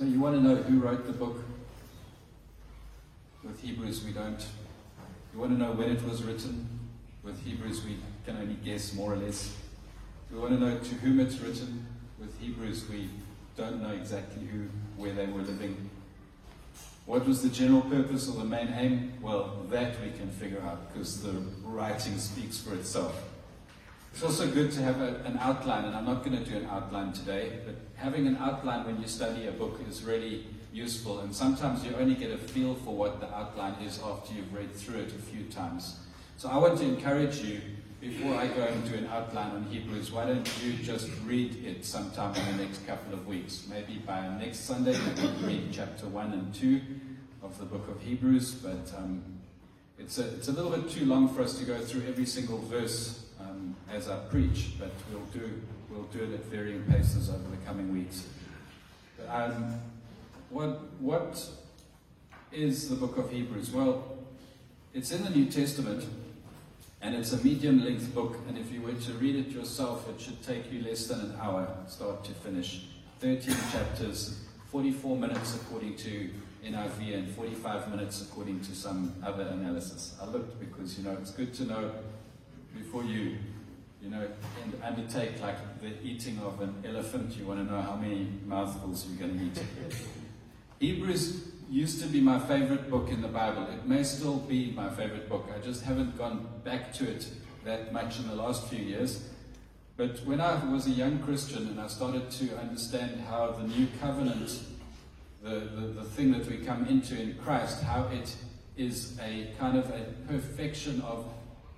So you want to know who wrote the book? With Hebrews, we don't. You want to know when it was written? With Hebrews, we can only guess more or less. We want to know to whom it's written. With Hebrews, we don't know exactly who, where they were living. What was the general purpose or the main aim? Well, that we can figure out because the writing speaks for itself. It's also good to have a, an outline, and I'm not going to do an outline today, but having an outline when you study a book is really useful. And sometimes you only get a feel for what the outline is after you've read through it a few times. So I want to encourage you, before I go and do an outline on Hebrews, why don't you just read it sometime in the next couple of weeks? Maybe by next Sunday, you can read chapter 1 and 2 of the book of Hebrews, but um, it's, a, it's a little bit too long for us to go through every single verse as I preach, but we'll do, we'll do it at varying paces over the coming weeks. Um, what, what is the book of Hebrews? Well, it's in the New Testament, and it's a medium length book, and if you were to read it yourself, it should take you less than an hour, start to finish. 13 chapters, 44 minutes according to NIV, and 45 minutes according to some other analysis. I looked because, you know, it's good to know before you, you know, and undertake like the eating of an elephant, you want to know how many mouthfuls you're going to eat. Hebrews used to be my favorite book in the Bible. It may still be my favorite book. I just haven't gone back to it that much in the last few years. But when I was a young Christian and I started to understand how the new covenant, the, the, the thing that we come into in Christ, how it is a kind of a perfection of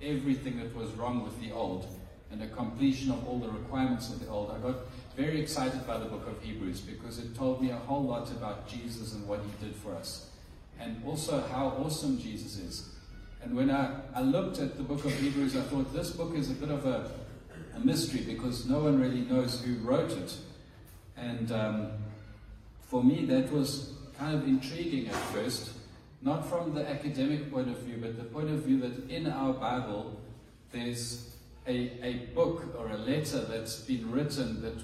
everything that was wrong with the old and a completion of all the requirements of the old, I got very excited by the book of Hebrews because it told me a whole lot about Jesus and what he did for us. And also how awesome Jesus is. And when I, I looked at the book of Hebrews, I thought this book is a bit of a, a mystery because no one really knows who wrote it. And um, for me, that was kind of intriguing at first, not from the academic point of view, but the point of view that in our Bible, there's a, a book or a letter that's been written that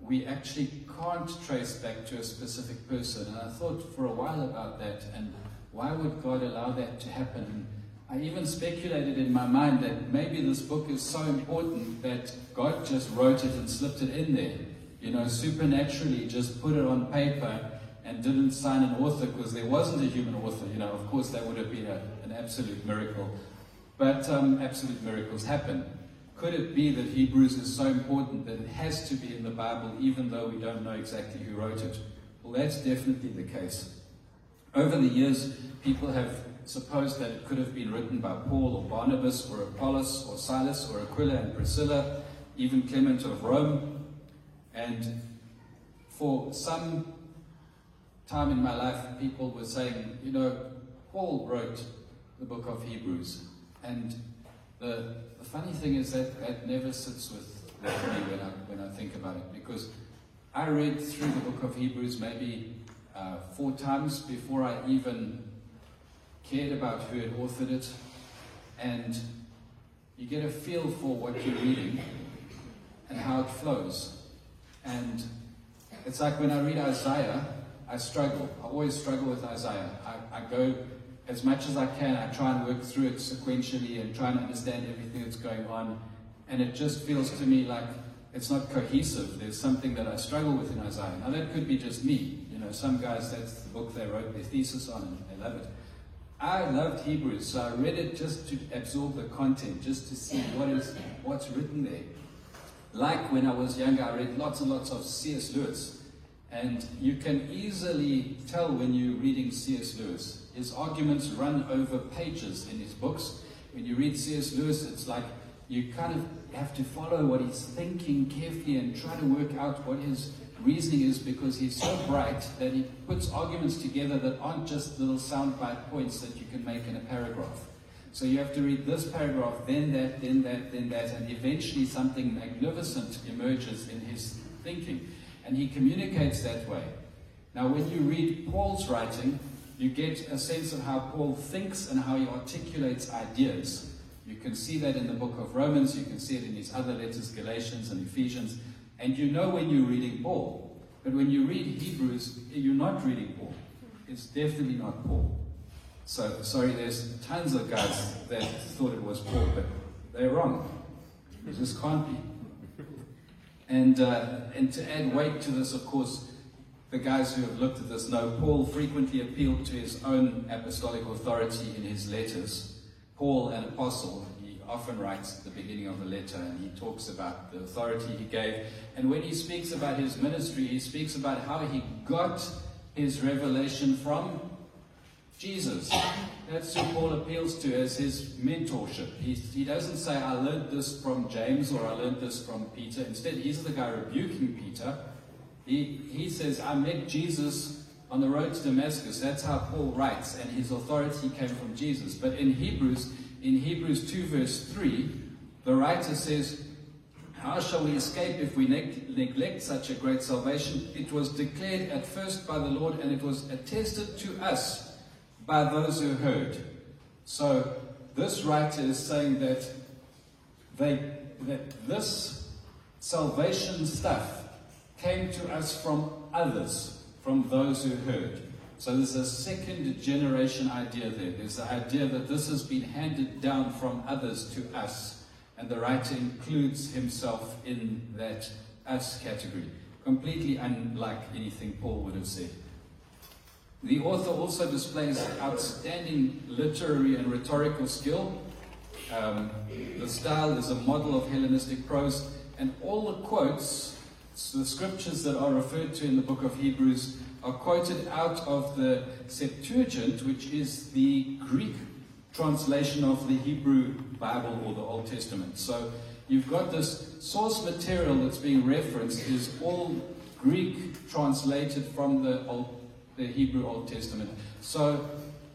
we actually can't trace back to a specific person. And I thought for a while about that and why would God allow that to happen? I even speculated in my mind that maybe this book is so important that God just wrote it and slipped it in there. You know, supernaturally just put it on paper and didn't sign an author because there wasn't a human author. You know, of course, that would have been a, an absolute miracle. But um, absolute miracles happen. Could it be that Hebrews is so important that it has to be in the Bible, even though we don't know exactly who wrote it? Well, that's definitely the case. Over the years, people have supposed that it could have been written by Paul or Barnabas or Apollos or Silas or Aquila and Priscilla, even Clement of Rome. And for some time in my life, people were saying, you know, Paul wrote the book of Hebrews. And the, the funny thing is that that never sits with, me when I, when I think about it, because I read through the book of Hebrews maybe uh, four times before I even cared about who had authored it. And you get a feel for what you're reading and how it flows. And it's like when I read Isaiah, I struggle. I always struggle with Isaiah. I, I go as much as I can, I try and work through it sequentially and try and understand everything that's going on. And it just feels to me like it's not cohesive. There's something that I struggle with in Isaiah. Now, that could be just me. You know, some guys, that's the book they wrote their thesis on and they love it. I loved Hebrews, so I read it just to absorb the content, just to see what is what's written there. Like when I was younger, I read lots and lots of C.S. Lewis. And you can easily tell when you're reading C.S. Lewis his arguments run over pages in his books. When you read C.S. Lewis, it's like you kind of have to follow what he's thinking carefully and try to work out what his reasoning is because he's so bright that he puts arguments together that aren't just little soundbite points that you can make in a paragraph. So you have to read this paragraph, then that, then that, then that, and eventually something magnificent emerges in his thinking. And he communicates that way. Now, when you read Paul's writing, you get a sense of how Paul thinks and how he articulates ideas. You can see that in the book of Romans, you can see it in his other letters, Galatians and Ephesians, and you know when you're reading Paul. But when you read Hebrews, you're not reading Paul. It's definitely not Paul. So, sorry, there's tons of guys that thought it was Paul, but they're wrong. It just can't be. And, uh, and to add weight to this, of course, the guys who have looked at this know Paul frequently appealed to his own apostolic authority in his letters. Paul, an apostle, he often writes at the beginning of a letter and he talks about the authority he gave. And when he speaks about his ministry, he speaks about how he got his revelation from Jesus. That's who Paul appeals to as his mentorship. He, he doesn't say, I learned this from James or I learned this from Peter. Instead, he's the guy rebuking Peter. He, he says, I met Jesus on the road to Damascus. That's how Paul writes, and his authority came from Jesus. But in Hebrews, in Hebrews 2, verse 3, the writer says, How shall we escape if we neg- neglect such a great salvation? It was declared at first by the Lord, and it was attested to us by those who heard. So this writer is saying that they that this salvation stuff came to us from others, from those who heard. So there's a second generation idea there. There's the idea that this has been handed down from others to us. And the writer includes himself in that us category. Completely unlike anything Paul would have said. The author also displays outstanding literary and rhetorical skill. Um, the style is a model of Hellenistic prose, and all the quotes, the scriptures that are referred to in the book of Hebrews, are quoted out of the Septuagint, which is the Greek translation of the Hebrew Bible or the Old Testament. So you've got this source material that's being referenced is all Greek translated from the Old the Hebrew Old Testament. So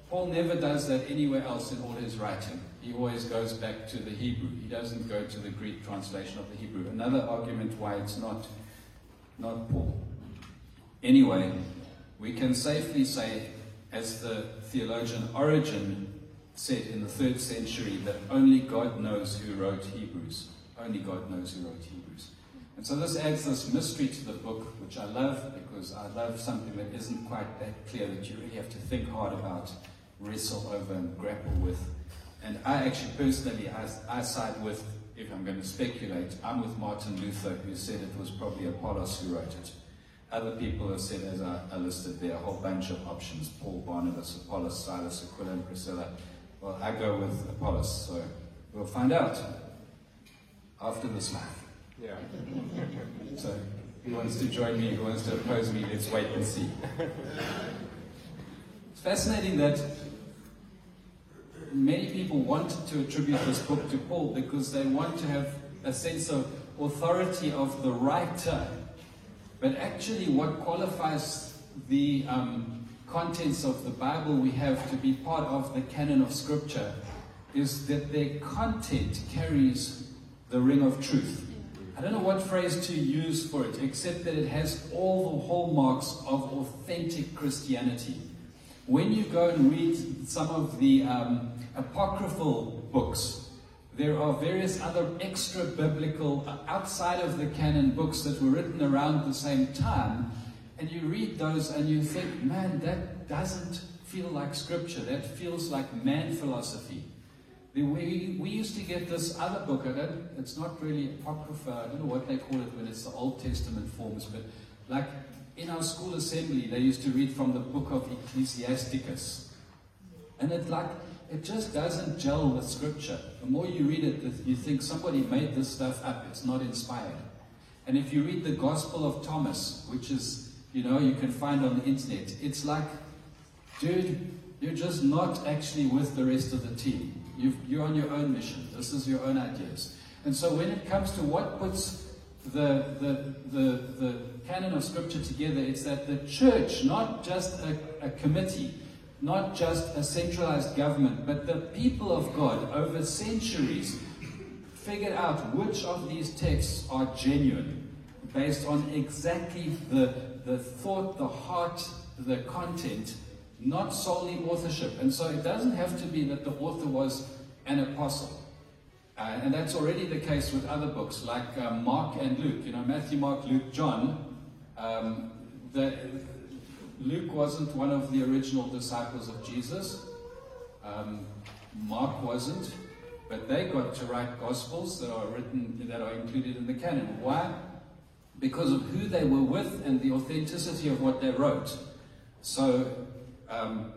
Paul never does that anywhere else in all his writing. He always goes back to the Hebrew. He doesn't go to the Greek translation of the Hebrew. Another argument why it's not, not Paul. Anyway, we can safely say, as the theologian Origen said in the third century, that only God knows who wrote Hebrews. Only God knows who wrote Hebrews. And so this adds this mystery to the book, which I love because I love something that isn't quite that clear that you really have to think hard about, wrestle over, and grapple with. And I actually personally, I, I side with, if I'm going to speculate, I'm with Martin Luther, who said it was probably Apollos who wrote it. Other people have said, as I, I listed there, a whole bunch of options Paul, Barnabas, Apollos, Silas, Aquila, and Priscilla. Well, I go with Apollos, so we'll find out after this life. Yeah. So, who wants to join me? Who wants to oppose me? Let's wait and see. It's fascinating that many people wanted to attribute this book to Paul because they want to have a sense of authority of the writer. But actually, what qualifies the um, contents of the Bible we have to be part of the canon of Scripture is that their content carries the ring of truth. I don't know what phrase to use for it, except that it has all the hallmarks of authentic Christianity. When you go and read some of the um, apocryphal books, there are various other extra biblical, uh, outside of the canon books that were written around the same time, and you read those and you think, man, that doesn't feel like scripture. That feels like man philosophy. We, we used to get this other book, I don't, it's not really Apocrypha, I don't know what they call it when it's the Old Testament forms, but like in our school assembly, they used to read from the book of Ecclesiasticus. And it like, it just doesn't gel with scripture. The more you read it, you think somebody made this stuff up, it's not inspired. And if you read the Gospel of Thomas, which is, you know, you can find on the internet, it's like, dude, you're just not actually with the rest of the team you are on your own mission. This is your own ideas. And so when it comes to what puts the, the, the, the canon of Scripture together, it's that the church, not just a, a committee, not just a centralized government, but the people of God over centuries figured out which of these texts are genuine based on exactly the, the thought, the heart, the content not solely authorship. And so it doesn't have to be that the author was an apostle. Uh, and that's already the case with other books like uh, Mark and Luke. You know, Matthew, Mark, Luke, John. Um, the, Luke wasn't one of the original disciples of Jesus. Um, Mark wasn't, but they got to write gospels that are written that are included in the canon. Why? Because of who they were with and the authenticity of what they wrote. So, um,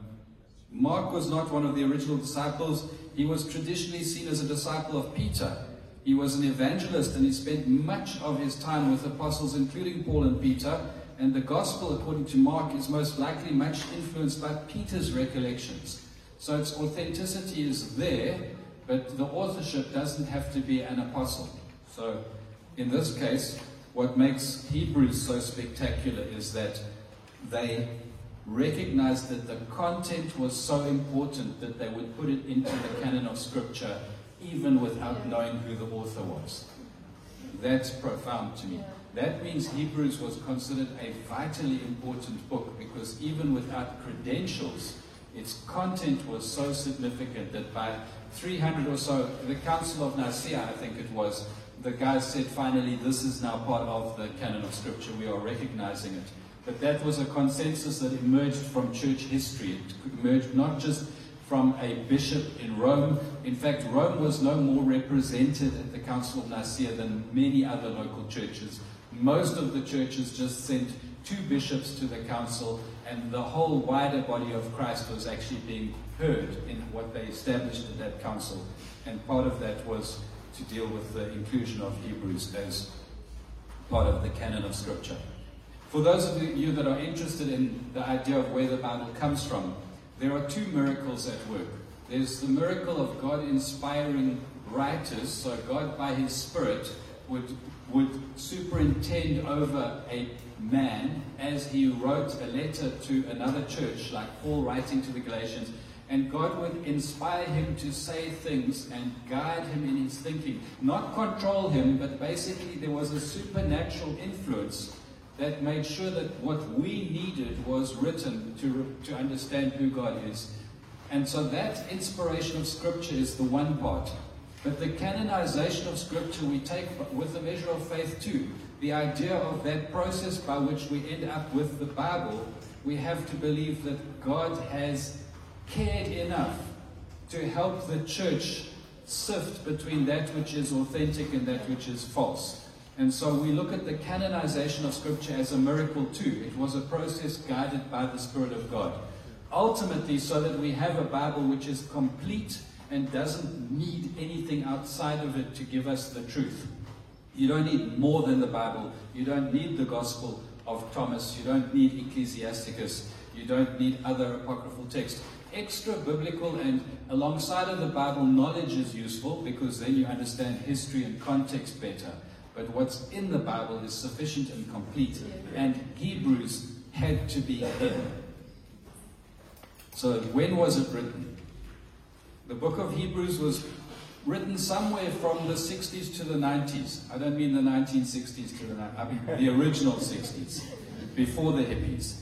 Mark was not one of the original disciples. He was traditionally seen as a disciple of Peter. He was an evangelist and he spent much of his time with apostles, including Paul and Peter. And the gospel, according to Mark, is most likely much influenced by Peter's recollections. So its authenticity is there, but the authorship doesn't have to be an apostle. So in this case, what makes Hebrews so spectacular is that they recognized that the content was so important that they would put it into the canon of Scripture even without knowing who the author was. That's profound to me. That means Hebrews was considered a vitally important book because even without credentials, its content was so significant that by 300 or so, the Council of Nicaea, I think it was, the guys said finally, this is now part of the canon of Scripture. We are recognizing it. But that was a consensus that emerged from church history. It emerged not just from a bishop in Rome. In fact, Rome was no more represented at the Council of Nicaea than many other local churches. Most of the churches just sent two bishops to the council, and the whole wider body of Christ was actually being heard in what they established at that council. And part of that was to deal with the inclusion of Hebrews as part of the canon of Scripture. For those of you that are interested in the idea of where the Bible comes from, there are two miracles at work. There's the miracle of God inspiring writers, so God by His Spirit would, would superintend over a man as he wrote a letter to another church, like Paul writing to the Galatians, and God would inspire him to say things and guide him in his thinking. Not control him, but basically there was a supernatural influence that made sure that what we needed was written to, to understand who God is. And so that inspiration of Scripture is the one part. But the canonization of Scripture we take with the measure of faith too. The idea of that process by which we end up with the Bible, we have to believe that God has cared enough to help the church sift between that which is authentic and that which is false. And so we look at the canonization of Scripture as a miracle too. It was a process guided by the Spirit of God. Ultimately, so that we have a Bible which is complete and doesn't need anything outside of it to give us the truth. You don't need more than the Bible. You don't need the Gospel of Thomas. You don't need Ecclesiasticus. You don't need other apocryphal texts. Extra biblical and alongside of the Bible, knowledge is useful because then you understand history and context better. But what's in the Bible is sufficient and complete. And Hebrews had to be hidden. So when was it written? The book of Hebrews was written somewhere from the 60s to the 90s. I don't mean the 1960s to the 90s. I mean the original 60s, before the hippies.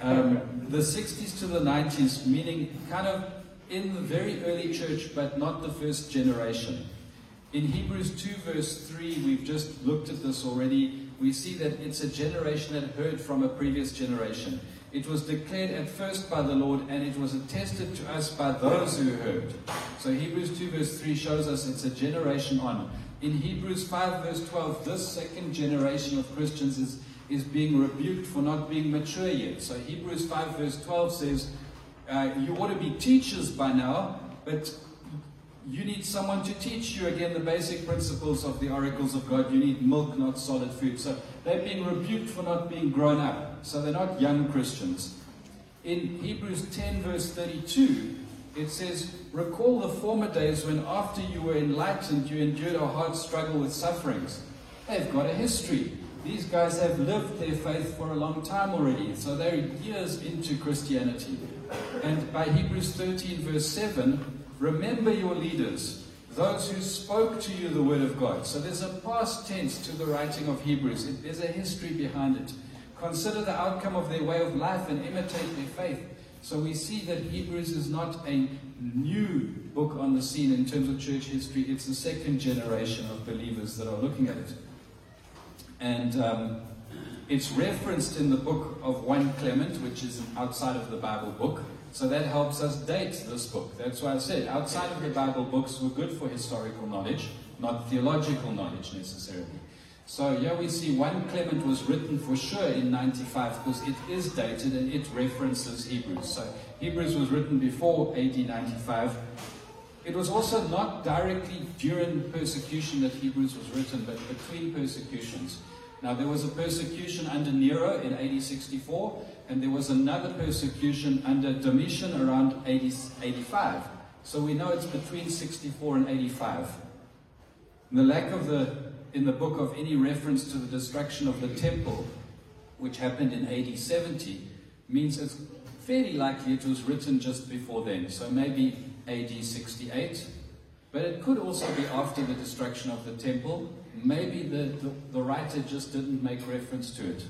Um, the 60s to the 90s, meaning kind of in the very early church, but not the first generation. In Hebrews 2, verse 3, we've just looked at this already. We see that it's a generation that heard from a previous generation. It was declared at first by the Lord, and it was attested to us by those who heard. So Hebrews 2, verse 3 shows us it's a generation on. In Hebrews 5, verse 12, this second generation of Christians is, is being rebuked for not being mature yet. So Hebrews 5, verse 12 says, uh, You ought to be teachers by now, but you need someone to teach you again the basic principles of the oracles of God. You need milk, not solid food. So they're being rebuked for not being grown up. So they're not young Christians. In Hebrews 10, verse 32, it says, Recall the former days when, after you were enlightened, you endured a hard struggle with sufferings. They've got a history. These guys have lived their faith for a long time already, so they're years into Christianity. And by Hebrews 13, verse 7, Remember your leaders, those who spoke to you the word of God. So there's a past tense to the writing of Hebrews, there's a history behind it. Consider the outcome of their way of life and imitate their faith. So we see that Hebrews is not a new book on the scene in terms of church history, it's the second generation of believers that are looking at it. And um, It's referenced in the book of 1 Clement, which is outside of the Bible book. So that helps us date this book. That's why I said outside of the Bible books were good for historical knowledge, not theological knowledge necessarily. So here we see 1 Clement was written for sure in 95 because it is dated and it references Hebrews. So Hebrews was written before AD 95. It was also not directly during persecution that Hebrews was written, but between persecutions. Now, there was a persecution under Nero in AD 64, and there was another persecution under Domitian around AD 85. So we know it's between 64 and 85. the lack of the, in the book of any reference to the destruction of the temple, which happened in AD 70, means it's fairly likely it was written just before then. So maybe AD 68. But it could also be after the destruction of the temple, maybe the, the, the, writer just didn't make reference to it.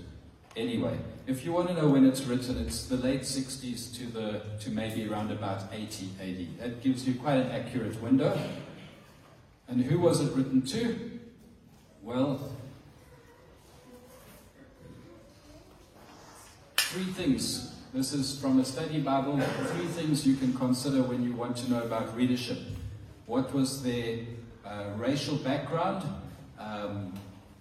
Anyway, if you want to know when it's written, it's the late 60s to, the, to maybe around about 80 AD. That gives you quite an accurate window. And who was it written to? Well, three things. This is from a study Bible. Three things you can consider when you want to know about readership. What was their uh, racial background? Um,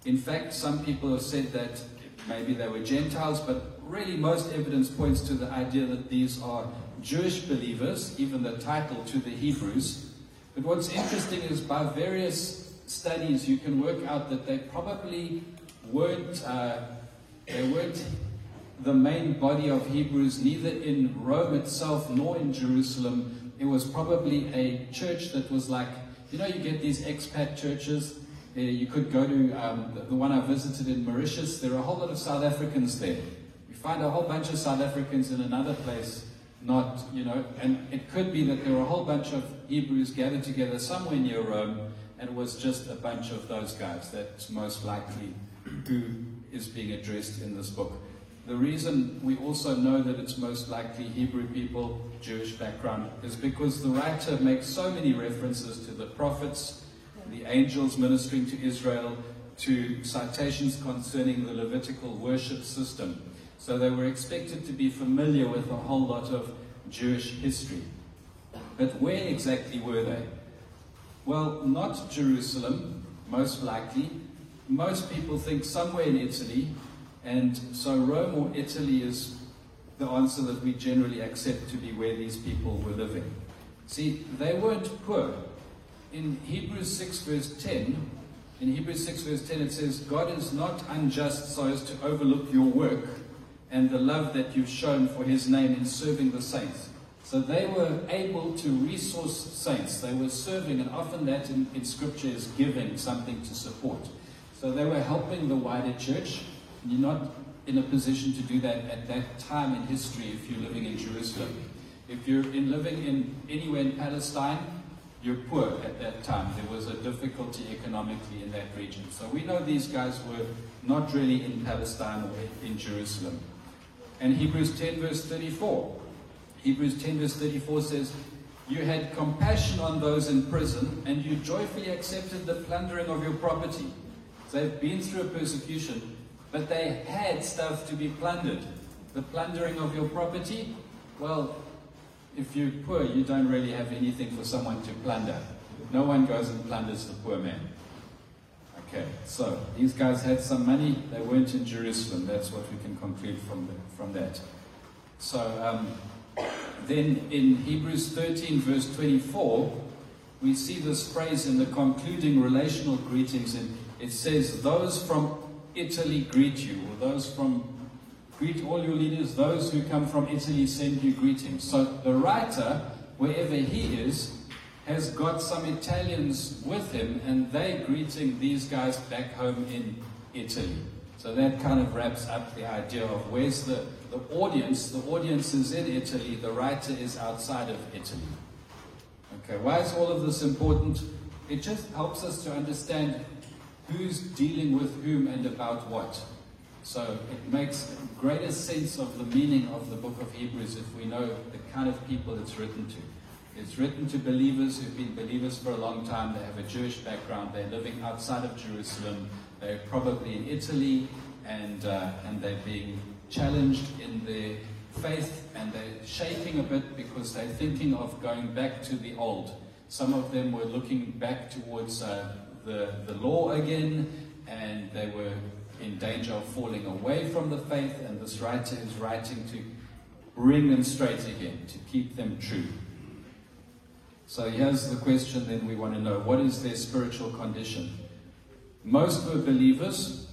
in fact, some people have said that maybe they were Gentiles, but really most evidence points to the idea that these are Jewish believers, even the title to the Hebrews. But what's interesting is by various studies, you can work out that they probably weren't, uh, they weren't the main body of Hebrews, neither in Rome itself nor in Jerusalem. It was probably a church that was like, you know, you get these expat churches uh, you could go to um, the, one I visited in Mauritius. There are a whole lot of South Africans there. You find a whole bunch of South Africans in another place, not, you know, and it could be that there were a whole bunch of Hebrews gathered together somewhere near Rome, and it was just a bunch of those guys. That's most likely who is being addressed in this book. The reason we also know that it's most likely Hebrew people, Jewish background, is because the writer makes so many references to the prophets, the angels ministering to Israel, to citations concerning the Levitical worship system. So they were expected to be familiar with a whole lot of Jewish history. But where exactly were they? Well, not Jerusalem, most likely. Most people think somewhere in Italy, and so Rome or Italy is the answer that we generally accept to be where these people were living. See, they weren't poor in Hebrews 6, verse 10, in Hebrews 6, verse 10, it says, God is not unjust so as to overlook your work and the love that you've shown for his name in serving the saints. So they were able to resource saints. They were serving, and often that in, in Scripture is giving something to support. So they were helping the wider church. You're not in a position to do that at that time in history if you're living in Jerusalem. If you're in living in anywhere in Palestine, you're poor at that time. There was a difficulty economically in that region. So we know these guys were not really in Palestine or in Jerusalem. And Hebrews 10, verse 34. Hebrews 10, verse 34 says, You had compassion on those in prison, and you joyfully accepted the plundering of your property. So they've been through a persecution, but they had stuff to be plundered. The plundering of your property, well, if you're poor, you don't really have anything for someone to plunder. No one goes and plunders the poor man. Okay, so these guys had some money. They weren't in Jerusalem. That's what we can conclude from, the, from that. So um, then in Hebrews 13, verse 24, we see this phrase in the concluding relational greetings. And it says, Those from Italy greet you, or those from Greet all your leaders. Those who come from Italy send you greetings. So the writer, wherever he is, has got some Italians with him, and they're greeting these guys back home in Italy. So that kind of wraps up the idea of where's the, the audience. The audience is in Italy, the writer is outside of Italy. Okay, why is all of this important? It just helps us to understand who's dealing with whom and about what. So it makes greater sense of the meaning of the book of Hebrews if we know the kind of people it's written to. It's written to believers who've been believers for a long time. They have a Jewish background. They're living outside of Jerusalem. They're probably in Italy. and, uh, and they're being challenged in their faith and they're shaking a bit because they're thinking of going back to the old. Some of them were looking back towards uh, the, the law again and they were in danger of falling away from the faith, and this writer is writing to bring them straight again, to keep them true. So here's the question then we want to know what is their spiritual condition? Most were believers.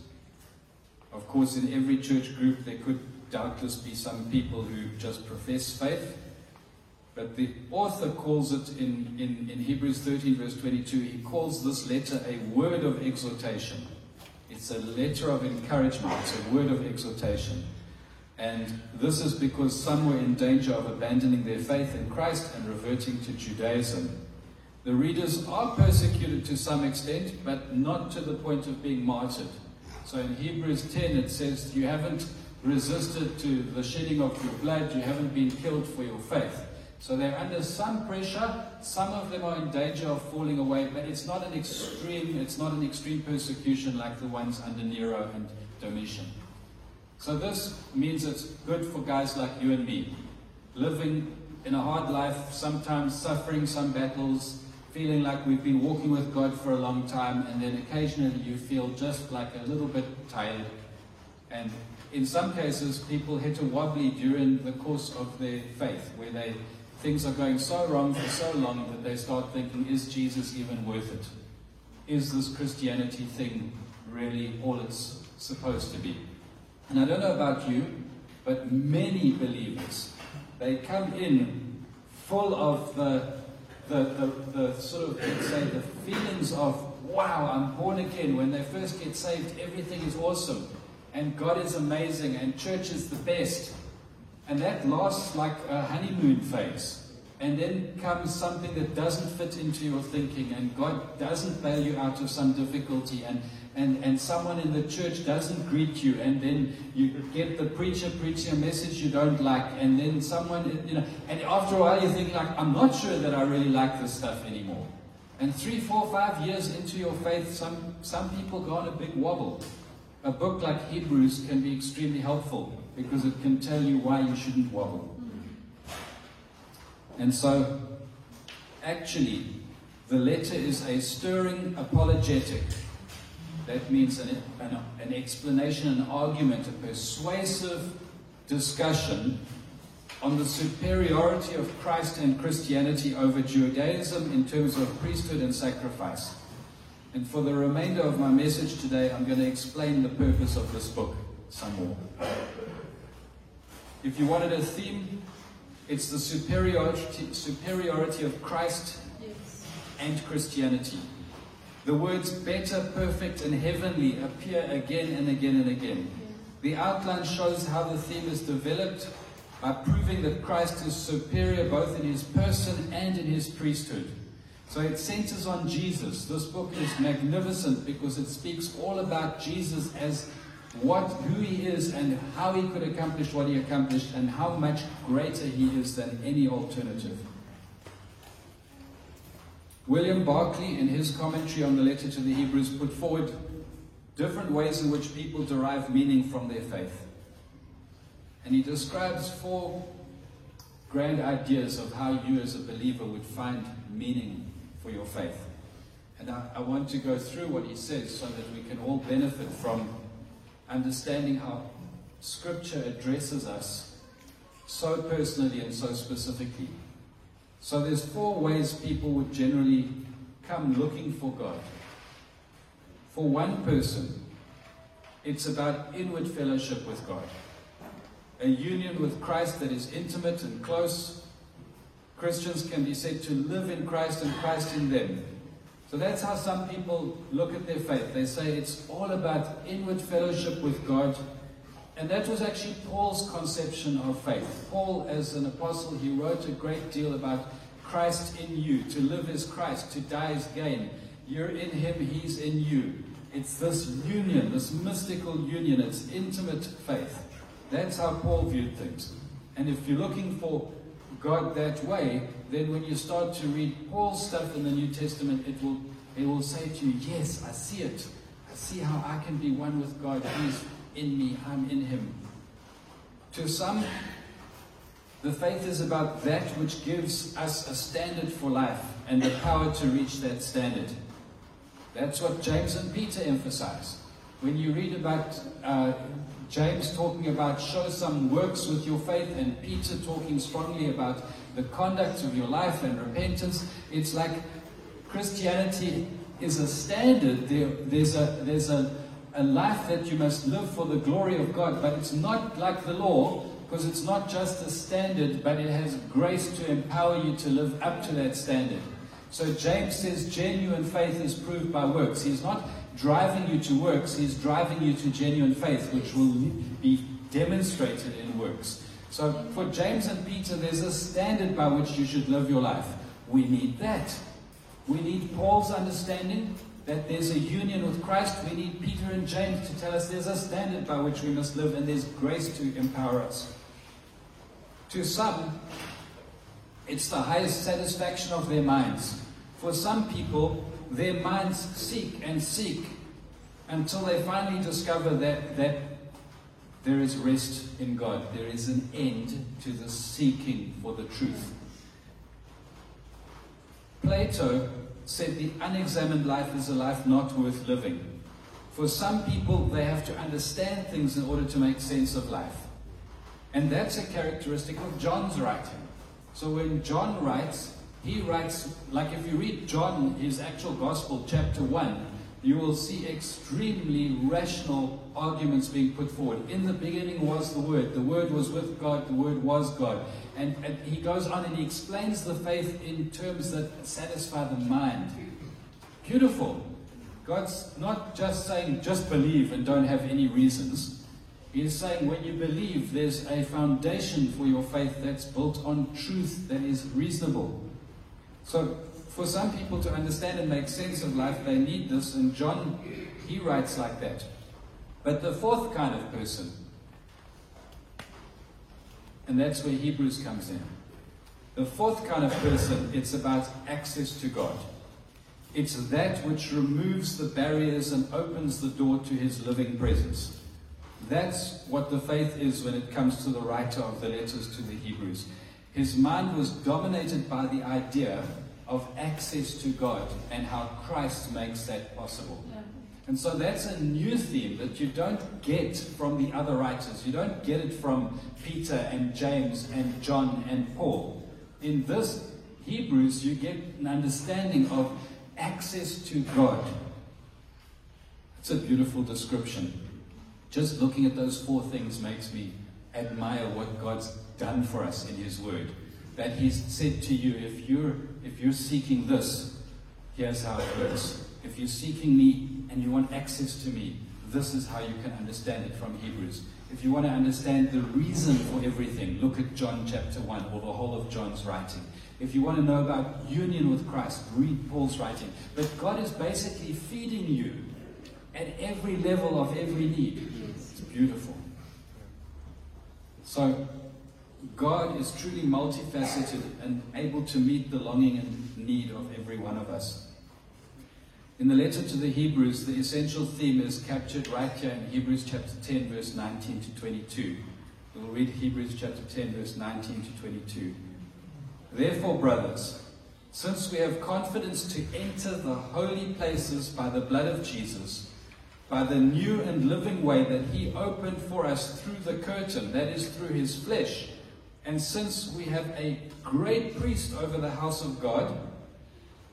Of course, in every church group, there could doubtless be some people who just profess faith. But the author calls it in, in, in Hebrews 13, verse 22, he calls this letter a word of exhortation. It's a letter of encouragement, it's a word of exhortation. And this is because some were in danger of abandoning their faith in Christ and reverting to Judaism. The readers are persecuted to some extent, but not to the point of being martyred. So in Hebrews 10 it says, You haven't resisted to the shedding of your blood, you haven't been killed for your faith. So they're under some pressure. Some of them are in danger of falling away, but it's not an extreme, it's not an extreme persecution like the ones under Nero and Domitian. So this means it's good for guys like you and me, living in a hard life, sometimes suffering some battles, feeling like we've been walking with God for a long time, and then occasionally you feel just like a little bit tired. And in some cases, people hit a wobbly during the course of their faith, where they things are going so wrong for so long that they start thinking, is Jesus even worth it? Is this Christianity thing really all it's supposed to be? And I don't know about you, but many believers, they come in full of the, the, the, the sort of, let's say, the feelings of, wow, I'm born again. When they first get saved, everything is awesome. And God is amazing, and church is the best. And that lasts like a honeymoon phase. And then comes something that doesn't fit into your thinking, and God doesn't bail you out of some difficulty, and, and, and someone in the church doesn't greet you, and then you get the preacher preaching a message you don't like, and then someone, you know, and after a while you think, like, I'm not sure that I really like this stuff anymore. And three, four, five years into your faith, some, some people go on a big wobble. A book like Hebrews can be extremely helpful because it can tell you why you shouldn't wobble. And so, actually, the letter is a stirring apologetic. That means an, an, an explanation, an argument, a persuasive discussion on the superiority of Christ and Christianity over Judaism in terms of priesthood and sacrifice. And for the remainder of my message today, I'm going to explain the purpose of this book some more. If you wanted a theme, it's the superiority, superiority of Christ yes. and Christianity. The words better, perfect, and heavenly appear again and again and again. The outline shows how the theme is developed by proving that Christ is superior both in his person and in his priesthood. So it centers on Jesus. This book is magnificent because it speaks all about Jesus as what, who he is and how he could accomplish what he accomplished and how much greater he is than any alternative. William Barclay, in his commentary on the letter to the Hebrews, put forward different ways in which people derive meaning from their faith. And he describes four grand ideas of how you as a believer would find meaning for your faith. And I, I want to go through what he says so that we can all benefit from understanding how Scripture addresses us so personally and so specifically. So there's four ways people would generally come looking for God. For one person, it's about inward fellowship with God. A union with Christ that is intimate and close. Christians can be said to live in Christ and Christ in them. So that's how some people look at their faith. They say it's all about inward fellowship with God. And that was actually Paul's conception of faith. Paul, as an apostle, he wrote a great deal about Christ in you. To live is Christ, to die is gain. You're in him, he's in you. It's this union, this mystical union. It's intimate faith. That's how Paul viewed things. And if you're looking for God that way, then when you start to read Paul's stuff in the New Testament, it will, it will say to you, Yes, I see it. I see how I can be one with God. He's in me, I'm in him. To some, the faith is about that which gives us a standard for life and the power to reach that standard. That's what James and Peter emphasize. When you read about uh, James talking about show some works with your faith, and Peter talking strongly about the conduct of your life and repentance, it's like Christianity is a standard. There, there's a, there's a, a life that you must live for the glory of God, but it's not like the law because it's not just a standard, but it has grace to empower you to live up to that standard. So James says genuine faith is proved by works. He's not driving you to works, he's driving you to genuine faith, which will be demonstrated in works. So for James and Peter, there's a standard by which you should live your life. We need that. We need Paul's understanding that there's a union with Christ. We need Peter and James to tell us there's a standard by which we must live and there's grace to empower us. To some, it's the highest satisfaction of their minds. For some people, their minds seek and seek until they finally discover that, that there is rest in God. There is an end to the seeking for the truth. Plato said the unexamined life is a life not worth living. For some people, they have to understand things in order to make sense of life. And that's a characteristic of John's writing. So when John writes, he writes, like if you read John, his actual gospel, chapter 1, you will see extremely rational arguments being put forward. In the beginning was the Word. The Word was with God. The Word was God. And, and he goes on and he explains the faith in terms that satisfy the mind. Beautiful. God's not just saying, just believe and don't have any reasons. He's saying when you believe, there's a foundation for your faith that's built on truth that is reasonable. So, for some people to understand and make sense of life, they need this, and John, he writes like that. But the fourth kind of person, and that's where Hebrews comes in. The fourth kind of person, it's about access to God. It's that which removes the barriers and opens the door to his living presence. That's what the faith is when it comes to the writer of the letters to the Hebrews. His mind was dominated by the idea of access to God and how Christ makes that possible. And so that's a new theme that you don't get from the other writers. You don't get it from Peter and James and John and Paul. In this Hebrews, you get an understanding of access to God. It's a beautiful description. Just looking at those four things makes me admire what God's done for us in His Word. That He's said to you, if you're if you're seeking this, here's how it works. If you're seeking me and you want access to me, this is how you can understand it from Hebrews. If you want to understand the reason for everything, look at John chapter 1 or the whole of John's writing. If you want to know about union with Christ, read Paul's writing. But God is basically feeding you at every level of every need. It's beautiful. So, God is truly multifaceted and able to meet the longing and need of every one of us. In the letter to the Hebrews, the essential theme is captured right here in Hebrews chapter 10, verse 19 to 22. We'll read Hebrews chapter 10, verse 19 to 22. Therefore, brothers, since we have confidence to enter the holy places by the blood of Jesus, by the new and living way that he opened for us through the curtain, that is, through his flesh, and since we have a great priest over the house of God,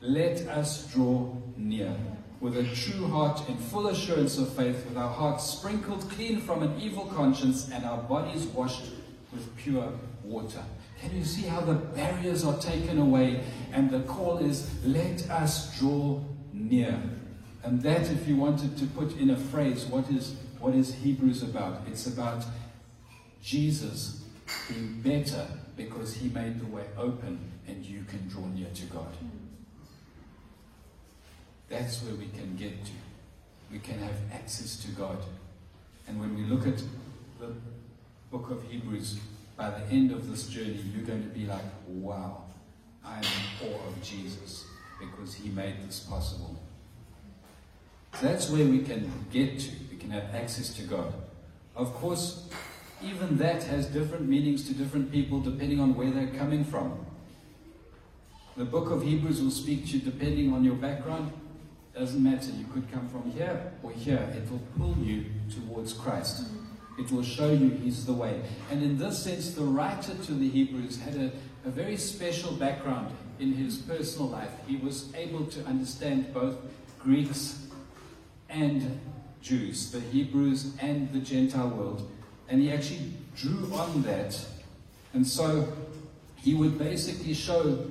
let us draw near with a true heart in full assurance of faith, with our hearts sprinkled clean from an evil conscience and our bodies washed with pure water. Can you see how the barriers are taken away and the call is, let us draw near? And that, if you wanted to put in a phrase, what is, what is Hebrews about? It's about Jesus being better because he made the way open and you can draw near to God. That's where we can get to. We can have access to God. And when we look at the book of Hebrews, by the end of this journey, you're going to be like, wow, I am in awe of Jesus because he made this possible. So that's where we can get to. We can have access to God. Of course, even that has different meanings to different people depending on where they're coming from. The book of Hebrews will speak to you depending on your background. Doesn't matter. You could come from here or here. It will pull you towards Christ. It will show you He's the way. And in this sense, the writer to the Hebrews had a, a very special background in his personal life. He was able to understand both Greeks and Jews, the Hebrews and the Gentile world. And he actually drew on that. And so he would basically show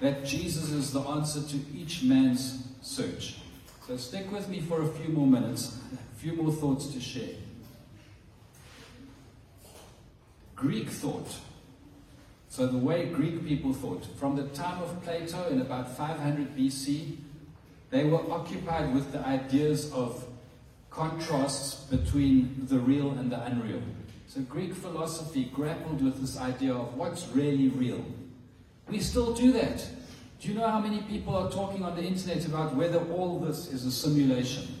that Jesus is the answer to each man's search. So stick with me for a few more minutes, a few more thoughts to share. Greek thought. So the way Greek people thought, from the time of Plato in about 500 BC, they were occupied with the ideas of contrasts between the real and the unreal. So Greek philosophy grappled with this idea of what's really real. We still do that. Do you know how many people are talking on the internet about whether all this is a simulation?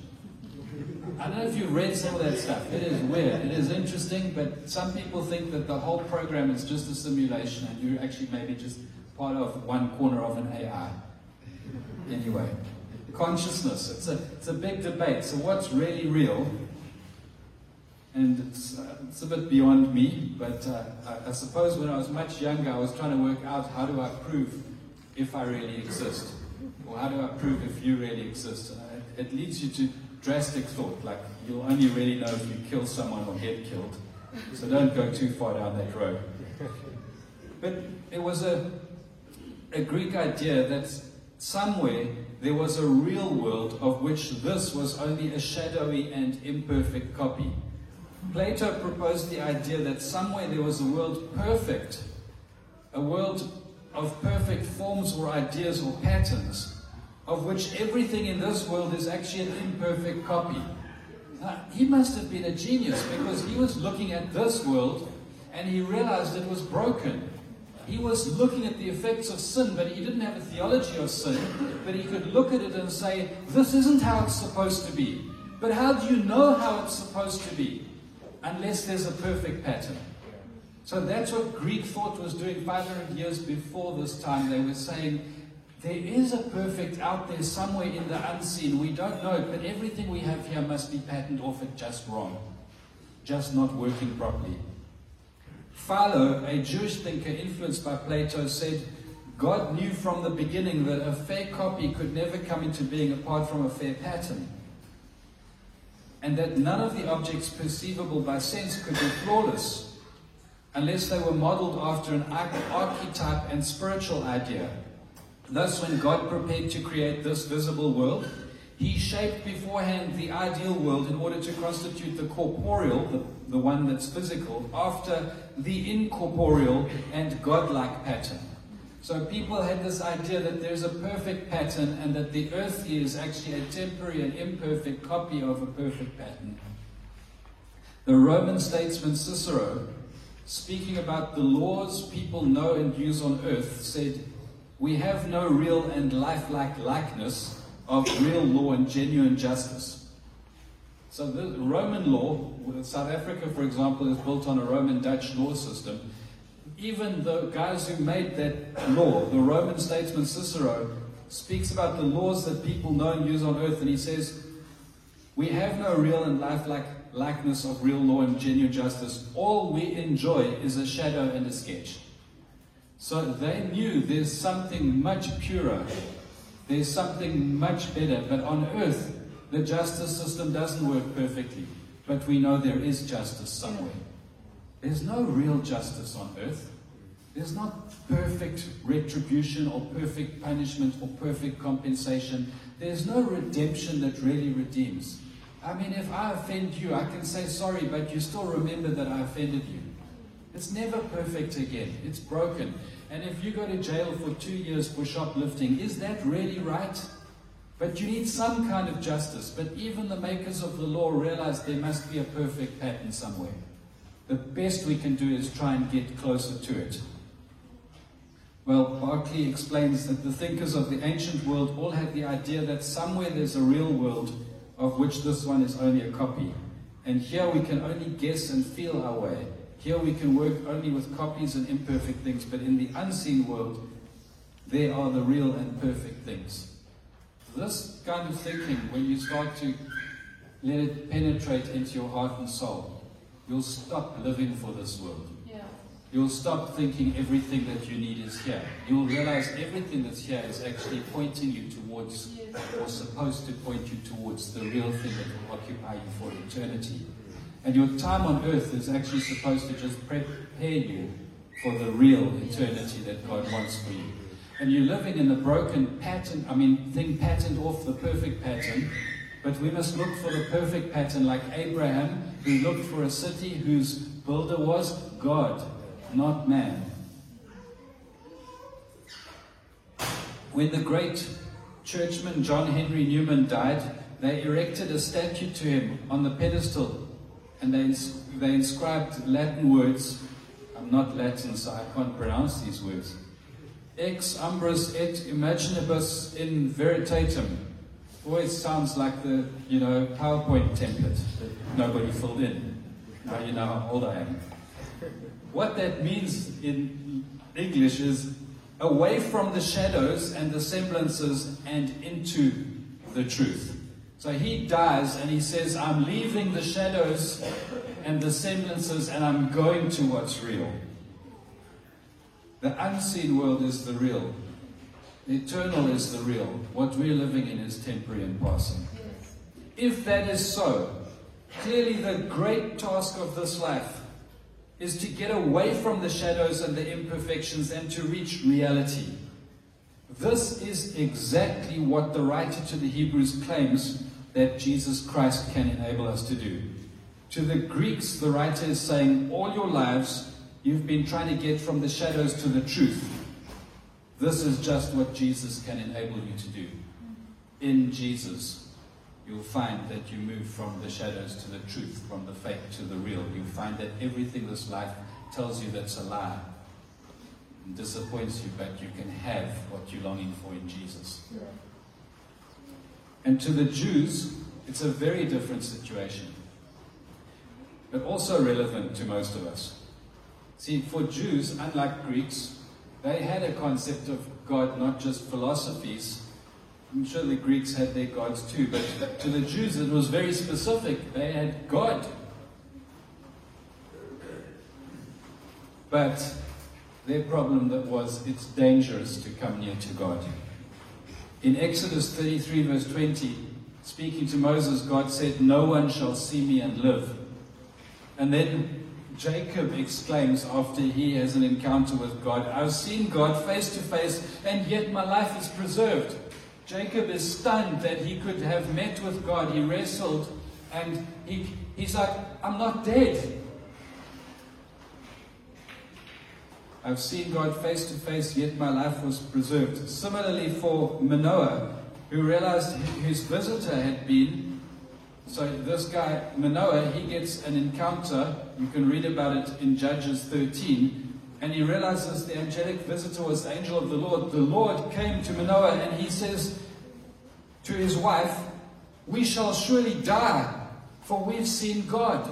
I don't know if you've read some of that stuff. It is weird. It is interesting, but some people think that the whole program is just a simulation and you're actually maybe just part of one corner of an AI. Anyway, consciousness. It's a, it's a big debate. So, what's really real? And it's, uh, it's a bit beyond me, but uh, I, I suppose when I was much younger, I was trying to work out how do I prove if I really exist? Or how do I prove if you really exist? It, it leads you to drastic thought, like you'll only really know if you kill someone or get killed. So don't go too far down that road. But it was a, a Greek idea that somewhere there was a real world of which this was only a shadowy and imperfect copy. Plato proposed the idea that somewhere there was a world perfect, a world of perfect forms or ideas or patterns, of which everything in this world is actually an imperfect copy. Now, he must have been a genius because he was looking at this world and he realized it was broken. He was looking at the effects of sin, but he didn't have a theology of sin. But he could look at it and say, This isn't how it's supposed to be. But how do you know how it's supposed to be? Unless there's a perfect pattern. So that's what Greek thought was doing 500 years before this time. They were saying, there is a perfect out there somewhere in the unseen. We don't know it, but everything we have here must be patterned off at just wrong, just not working properly. Philo, a Jewish thinker influenced by Plato, said, God knew from the beginning that a fair copy could never come into being apart from a fair pattern, and that none of the objects perceivable by sense could be flawless unless they were modeled after an archetype and spiritual idea. Thus, when God prepared to create this visible world, He shaped beforehand the ideal world in order to constitute the corporeal, the, the one that's physical, after the incorporeal and godlike pattern. So people had this idea that there's a perfect pattern and that the earth is actually a temporary and imperfect copy of a perfect pattern. The Roman statesman Cicero speaking about the laws people know and use on earth, said, We have no real and lifelike likeness of real law and genuine justice. So the Roman law, South Africa, for example, is built on a Roman Dutch law system. Even the guys who made that law, the Roman statesman Cicero, speaks about the laws that people know and use on earth, and he says, We have no real and lifelike likeness of real law and genuine justice, all we enjoy is a shadow and a sketch. So they knew there's something much purer, there's something much better, but on earth, the justice system doesn't work perfectly. But we know there is justice somewhere. There's no real justice on earth. There's not perfect retribution or perfect punishment or perfect compensation. There's no redemption that really redeems. I mean, if I offend you, I can say sorry, but you still remember that I offended you. It's never perfect again. It's broken. And if you go to jail for two years for shoplifting, is that really right? But you need some kind of justice. But even the makers of the law realize there must be a perfect pattern somewhere. The best we can do is try and get closer to it. Well, Barclay explains that the thinkers of the ancient world all had the idea that somewhere there's a real world of which this one is only a copy. And here we can only guess and feel our way. Here we can work only with copies and imperfect things, but in the unseen world, there are the real and perfect things. This kind of thinking, when you start to let it penetrate into your heart and soul, you'll stop living for this world. Yeah. You'll stop thinking everything that you need is here. You'll realize everything that's here is actually pointing you towards, Yes. or supposed to point you towards the real thing that will occupy you for eternity. And your time on earth is actually supposed to just prepare you for the real eternity that God wants for you. And you're living in the broken pattern, I mean, thing patterned off the perfect pattern. But we must look for the perfect pattern, like Abraham, who looked for a city whose builder was God, not man. When the great churchman John Henry Newman died, they erected a statue to him on the pedestal and they, they inscribed Latin words. I'm not Latin, so I can't pronounce these words. Ex umbris et imaginibus in veritatem. Always sounds like the, you know, PowerPoint template that nobody filled in. Now you know how old I am. What that means in English is away from the shadows and the semblances and into the truth. So he dies and he says, I'm leaving the shadows and the semblances and I'm going to what's real. The unseen world is the real. The eternal is the real. What we're living in is temporary and passing. Yes. If that is so, clearly the great task of this life is to get away from the shadows and the imperfections and to reach reality. This is exactly what the writer to the Hebrews claims that Jesus Christ can enable us to do. To the Greeks, the writer is saying, All your lives, you've been trying to get from the shadows to the truth. This is just what Jesus can enable you to do. In Jesus, you'll find that you move from the shadows to the truth, from the fake to the real. You'll find that everything this life tells you that's a lie and disappoints you, but you can have what you're longing for in Jesus. Yeah. And to the Jews, it's a very different situation, but also relevant to most of us. See, for Jews, unlike Greeks, they had a concept of God, not just philosophies. I'm sure the Greeks had their gods too, but to the Jews it was very specific. They had God. But their problem that was it's dangerous to come near to God. In Exodus 33, verse 20, speaking to Moses, God said, No one shall see me and live. And then Jacob exclaims after he has an encounter with God, I've seen God face to face, and yet my life is preserved. Jacob is stunned that he could have met with God. He wrestled, and he, he's like, I'm not dead. I've seen God face to face, yet my life was preserved. Similarly, for Manoah, who realized his visitor had been. So, this guy, Manoah, he gets an encounter. You can read about it in Judges 13. And he realizes the angelic visitor was the angel of the Lord. The Lord came to Manoah and he says to his wife, We shall surely die, for we've seen God.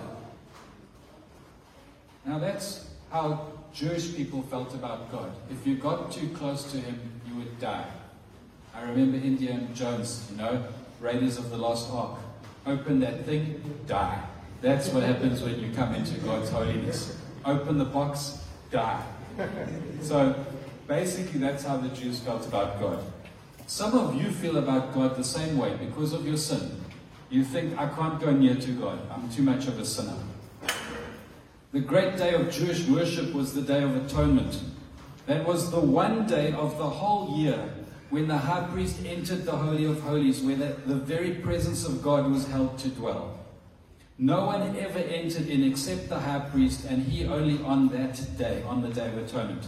Now, that's how Jewish people felt about God. If you got too close to him, you would die. I remember Indiana Jones, you know, Raiders of the Lost Ark. Open that thing, die. That's what happens when you come into God's holiness. Open the box, die. So basically, that's how the Jews felt about God. Some of you feel about God the same way because of your sin. You think, I can't go near to God, I'm too much of a sinner. The great day of Jewish worship was the Day of Atonement. That was the one day of the whole year when the high priest entered the Holy of Holies, where the, the very presence of God was held to dwell. No one ever entered in except the high priest, and he only on that day, on the Day of Atonement.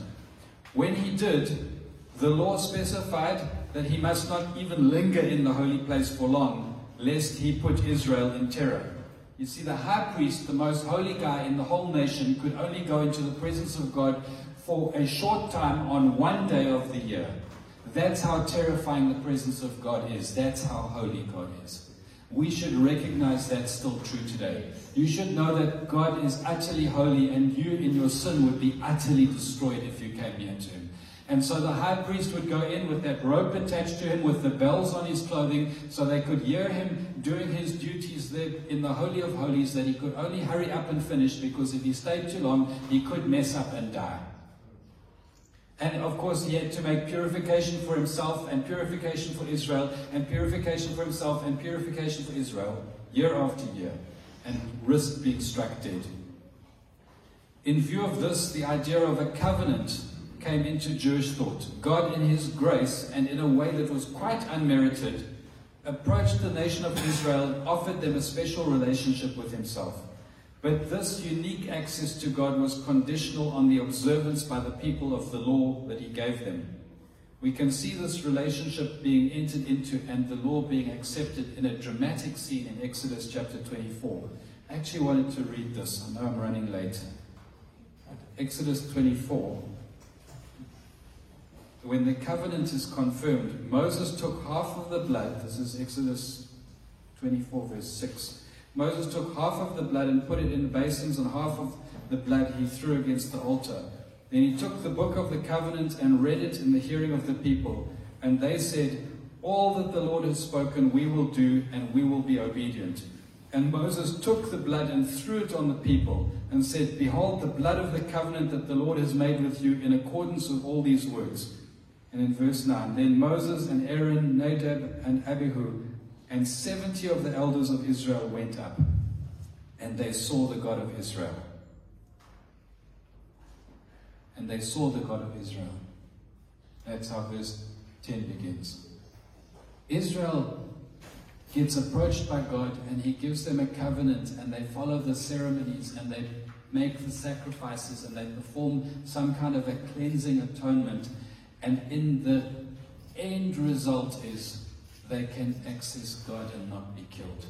When he did, the law specified that he must not even linger in the holy place for long, lest he put Israel in terror. You see, the high priest, the most holy guy in the whole nation, could only go into the presence of God for a short time on one day of the year. That's how terrifying the presence of God is. That's how holy God is. we should recognize that's still true today. You should know that God is utterly holy and you in your sin would be utterly destroyed if you came near to him. And so the high priest would go in with that rope attached to him, with the bells on his clothing, so they could hear him doing his duties there in the Holy of Holies, that he could only hurry up and finish, because if he stayed too long, he could mess up and die. And of course, he had to make purification for himself, and purification for Israel, and purification for himself, and purification for Israel, year after year, and risk being struck dead. In view of this, the idea of a covenant came into Jewish thought. God, in His grace and in a way that was quite unmerited, approached the nation of Israel and offered them a special relationship with Himself. But this unique access to God was conditional on the observance by the people of the law that He gave them. We can see this relationship being entered into and the law being accepted in a dramatic scene in Exodus chapter 24. I actually wanted to read this. I know I'm running late. Exodus 24 when the covenant is confirmed, Moses took half of the blood, this is Exodus 24, verse 6. Moses took half of the blood and put it in the basins, and half of the blood he threw against the altar. Then he took the book of the covenant and read it in the hearing of the people. And they said, All that the Lord has spoken, we will do, and we will be obedient. And Moses took the blood and threw it on the people, and said, Behold, the blood of the covenant that the Lord has made with you in accordance with all these words. And in verse 9, then Moses and Aaron, Nadab and Abihu, and 70 of the elders of Israel went up, and they saw the God of Israel. And they saw the God of Israel. That's how verse 10 begins. Israel gets approached by God, and He gives them a covenant, and they follow the ceremonies, and they make the sacrifices, and they perform some kind of a cleansing atonement. And in the end result is they can access God and not be killed.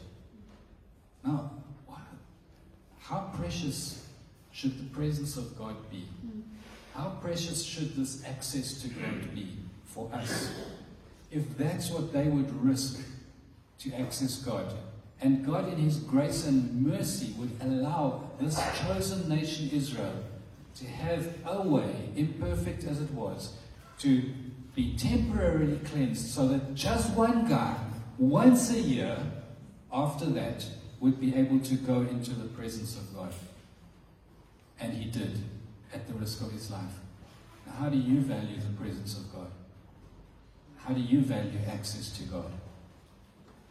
Now, how precious should the presence of God be? How precious should this access to God be for us? If that's what they would risk to access God, and God, in His grace and mercy, would allow this chosen nation, Israel, to have a way, imperfect as it was, to be temporarily cleansed so that just one guy, once a year, after that, would be able to go into the presence of God. And he did, at the risk of his life. Now, how do you value the presence of God? How do you value access to God?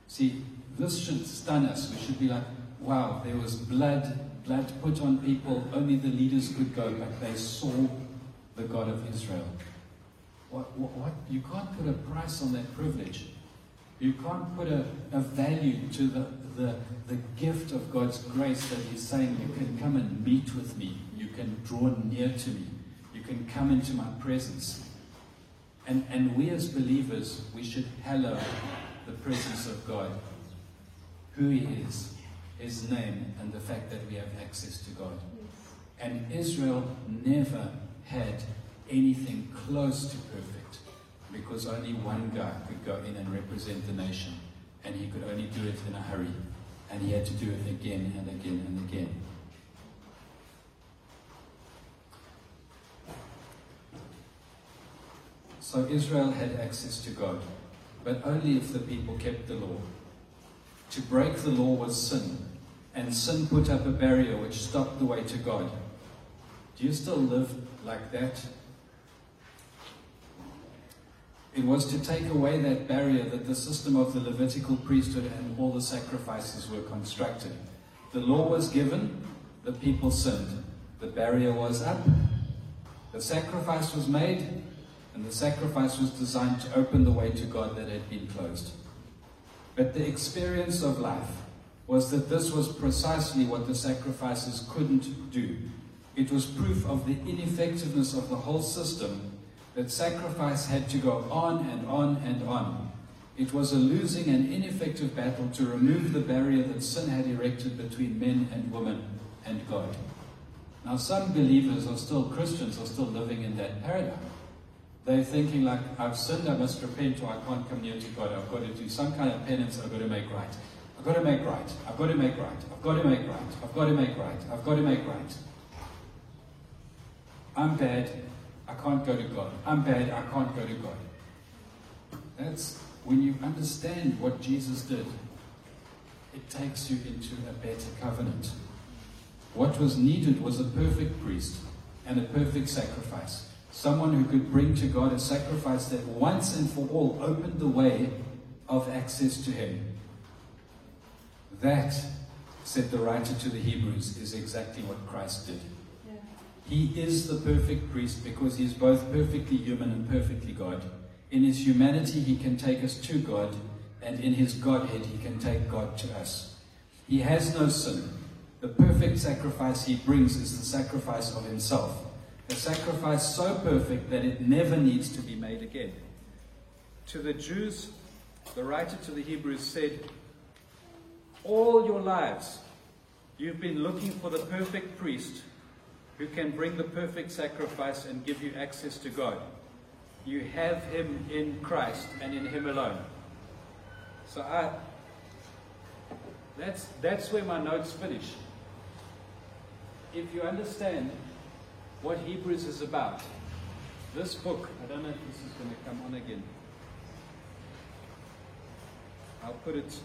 See, this should stun us. We should be like, wow, there was blood, blood put on people. Only the leaders could go, but they saw the God of Israel. What, what, what, you can't put a price on that privilege. You can't put a, a value to the, the, the gift of God's grace that He's saying, You can come and meet with me. You can draw near to me. You can come into my presence. And, and we as believers, we should hallow the presence of God, who He is, His name, and the fact that we have access to God. And Israel never had anything close to perfect because only one guy could go in and represent the nation, and he could only do it in a hurry, and he had to do it again and again and again. So Israel had access to God, but only if the people kept the law. To break the law was sin, and sin put up a barrier which stopped the way to God. Do you still live like that it was to take away that barrier that the system of the Levitical priesthood and all the sacrifices were constructed. The law was given, the people sinned. The barrier was up, the sacrifice was made, and the sacrifice was designed to open the way to God that had been closed. But the experience of life was that this was precisely what the sacrifices couldn't do. It was proof of the ineffectiveness of the whole system that sacrifice had to go on and on and on. It was a losing and ineffective battle to remove the barrier that sin had erected between men and women and God. Now, some believers are still Christians, are still living in that paradigm. They're thinking like, I've sinned, I must repent, or I can't come near to God. I've got to do some kind of penance, I've got to make right. I've got to make right. I've got to make right. I've got to make right. I've got to make right. I've got to make right. I'm bad. I can't go to God. I'm bad. I can't go to God. That's when you understand what Jesus did, it takes you into a better covenant. What was needed was a perfect priest and a perfect sacrifice. Someone who could bring to God a sacrifice that once and for all opened the way of access to Him. That, said the writer to the Hebrews, is exactly what Christ did. He is the perfect priest because he is both perfectly human and perfectly God. In his humanity, he can take us to God, and in his Godhead, he can take God to us. He has no sin. The perfect sacrifice he brings is the sacrifice of himself. A sacrifice so perfect that it never needs to be made again. To the Jews, the writer to the Hebrews said, All your lives, you've been looking for the perfect priest who can bring the perfect sacrifice and give you access to God. You have him in Christ and in him alone. So I that's that's where my notes finish. If you understand what Hebrews is about, this book, I don't know if this is going to come on again. I'll put it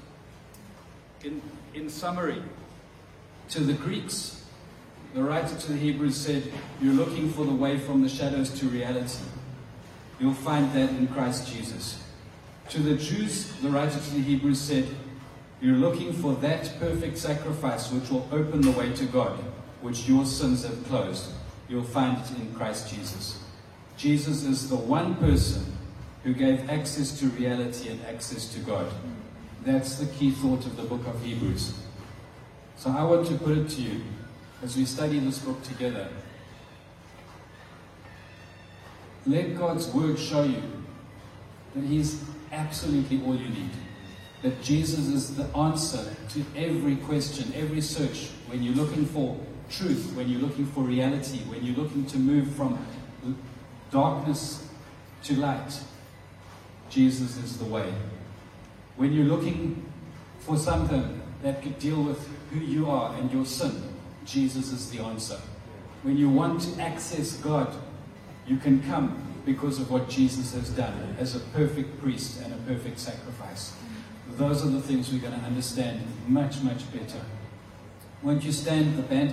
in in summary. To the Greeks, the writer to the Hebrews said, You're looking for the way from the shadows to reality. You'll find that in Christ Jesus. To the Jews, the writer to the Hebrews said, You're looking for that perfect sacrifice which will open the way to God, which your sins have closed. You'll find it in Christ Jesus. Jesus is the one person who gave access to reality and access to God. That's the key thought of the book of Hebrews. So I want to put it to you as we study this book together. Let God's word show you that He's absolutely all you need. That Jesus is the answer to every question, every search. When you're looking for truth, when you're looking for reality, when you're looking to move from darkness to light, Jesus is the way. When you're looking for something that could deal with who you are and your sin, Jesus is the answer. When you want to access God, you can come because of what Jesus has done as a perfect priest and a perfect sacrifice. Those are the things we're going to understand much, much better. Won't you stand, the band?